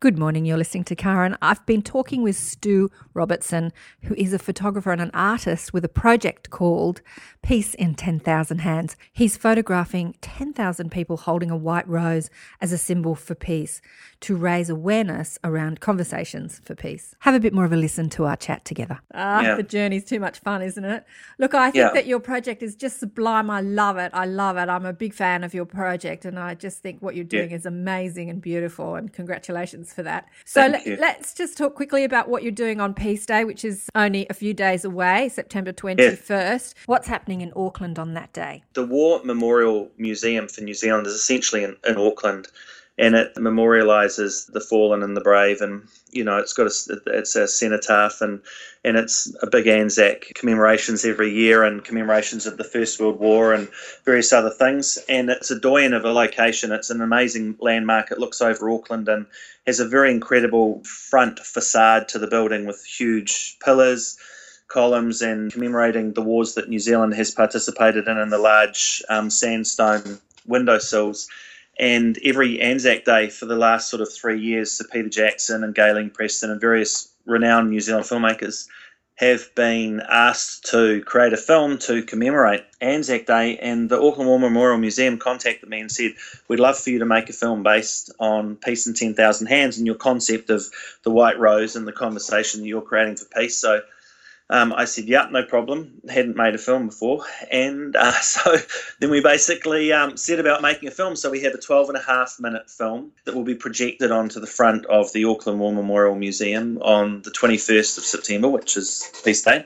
Good morning. You're listening to Karen. I've been talking with Stu Robertson, who is a photographer and an artist with a project called Peace in 10,000 Hands. He's photographing 10,000 people holding a white rose as a symbol for peace to raise awareness around conversations for peace. Have a bit more of a listen to our chat together. Ah, yeah. the journey's too much fun, isn't it? Look, I think yeah. that your project is just sublime. I love it. I love it. I'm a big fan of your project, and I just think what you're doing yeah. is amazing and beautiful. And congratulations for that. So let's just talk quickly about what you're doing on Peace Day, which is only a few days away, September 21st. Yeah. What's happening in Auckland on that day? The War Memorial Museum for New Zealand is essentially in, in Auckland and it memorializes the fallen and the brave and you know it's got a it's a cenotaph and and it's a big Anzac commemorations every year and commemorations of the First World War and various other things and it's a doyen of a location. It's an amazing landmark. It looks over Auckland and has a very incredible front facade to the building with huge pillars columns and commemorating the wars that New Zealand has participated in and the large um, sandstone windowsills and every Anzac Day for the last sort of three years, Sir Peter Jackson and Gaylene Preston and various renowned New Zealand filmmakers have been asked to create a film to commemorate Anzac Day, and the Auckland War Memorial Museum contacted me and said, We'd love for you to make a film based on Peace in 10,000 Hands and your concept of the White Rose and the conversation that you're creating for peace. So um, I said, yeah, no problem. Hadn't made a film before. And uh, so then we basically um, set about making a film. So we have a 12 and a half minute film that will be projected onto the front of the Auckland War Memorial Museum on the 21st of September, which is Peace Day.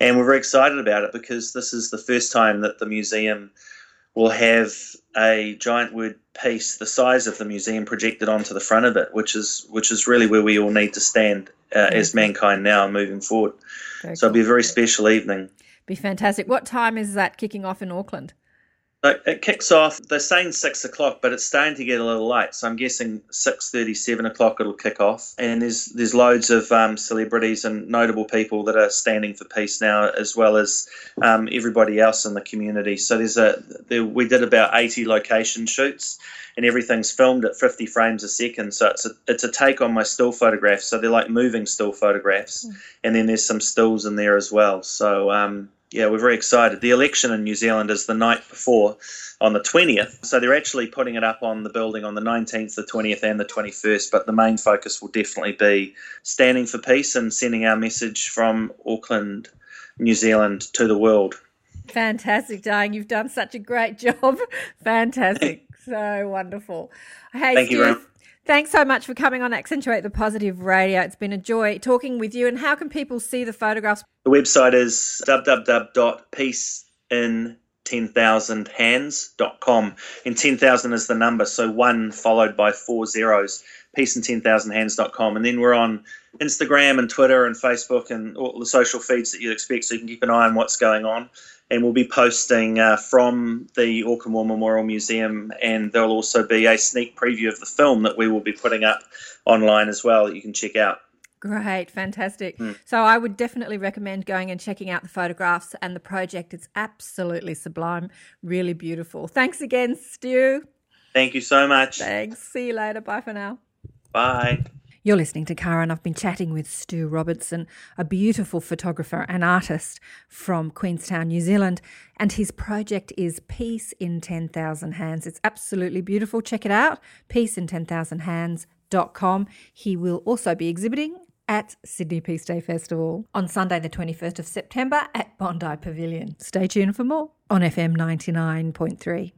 And we're very excited about it because this is the first time that the museum will have a giant word peace the size of the museum projected onto the front of it, which is which is really where we all need to stand uh, as mankind now moving forward. Very so cool. it'll be a very special evening. Be fantastic. What time is that kicking off in Auckland? It kicks off. They're saying six o'clock, but it's starting to get a little late. So I'm guessing six thirty, seven o'clock it'll kick off. And there's there's loads of um, celebrities and notable people that are standing for peace now, as well as um, everybody else in the community. So there's a there, we did about eighty location shoots, and everything's filmed at 50 frames a second. So it's a, it's a take on my still photographs. So they're like moving still photographs. Mm. And then there's some stills in there as well. So, um, yeah, we're very excited. The election in New Zealand is the night before on the 20th. So they're actually putting it up on the building on the 19th, the 20th, and the 21st. But the main focus will definitely be standing for peace and sending our message from Auckland, New Zealand to the world. Fantastic, Diane. You've done such a great job. Fantastic so wonderful. Hey, Thank Stu, you thanks so much for coming on Accentuate the Positive Radio. It's been a joy talking with you. And how can people see the photographs? The website is www.peacein10000hands.com. And 10,000 is the number, so one followed by four zeros. Peacein10000hands.com. And then we're on Instagram and Twitter and Facebook and all the social feeds that you'd expect, so you can keep an eye on what's going on and we'll be posting uh, from the Auckland War Memorial Museum, and there'll also be a sneak preview of the film that we will be putting up online as well that you can check out. Great, fantastic. Mm. So I would definitely recommend going and checking out the photographs and the project. It's absolutely sublime, really beautiful. Thanks again, Stu. Thank you so much. Thanks. See you later. Bye for now. Bye. You're listening to Karen. I've been chatting with Stu Robertson, a beautiful photographer and artist from Queenstown, New Zealand, and his project is Peace in 10,000 Hands. It's absolutely beautiful. Check it out, peacein10,000hands.com. He will also be exhibiting at Sydney Peace Day Festival on Sunday, the 21st of September at Bondi Pavilion. Stay tuned for more on FM 99.3.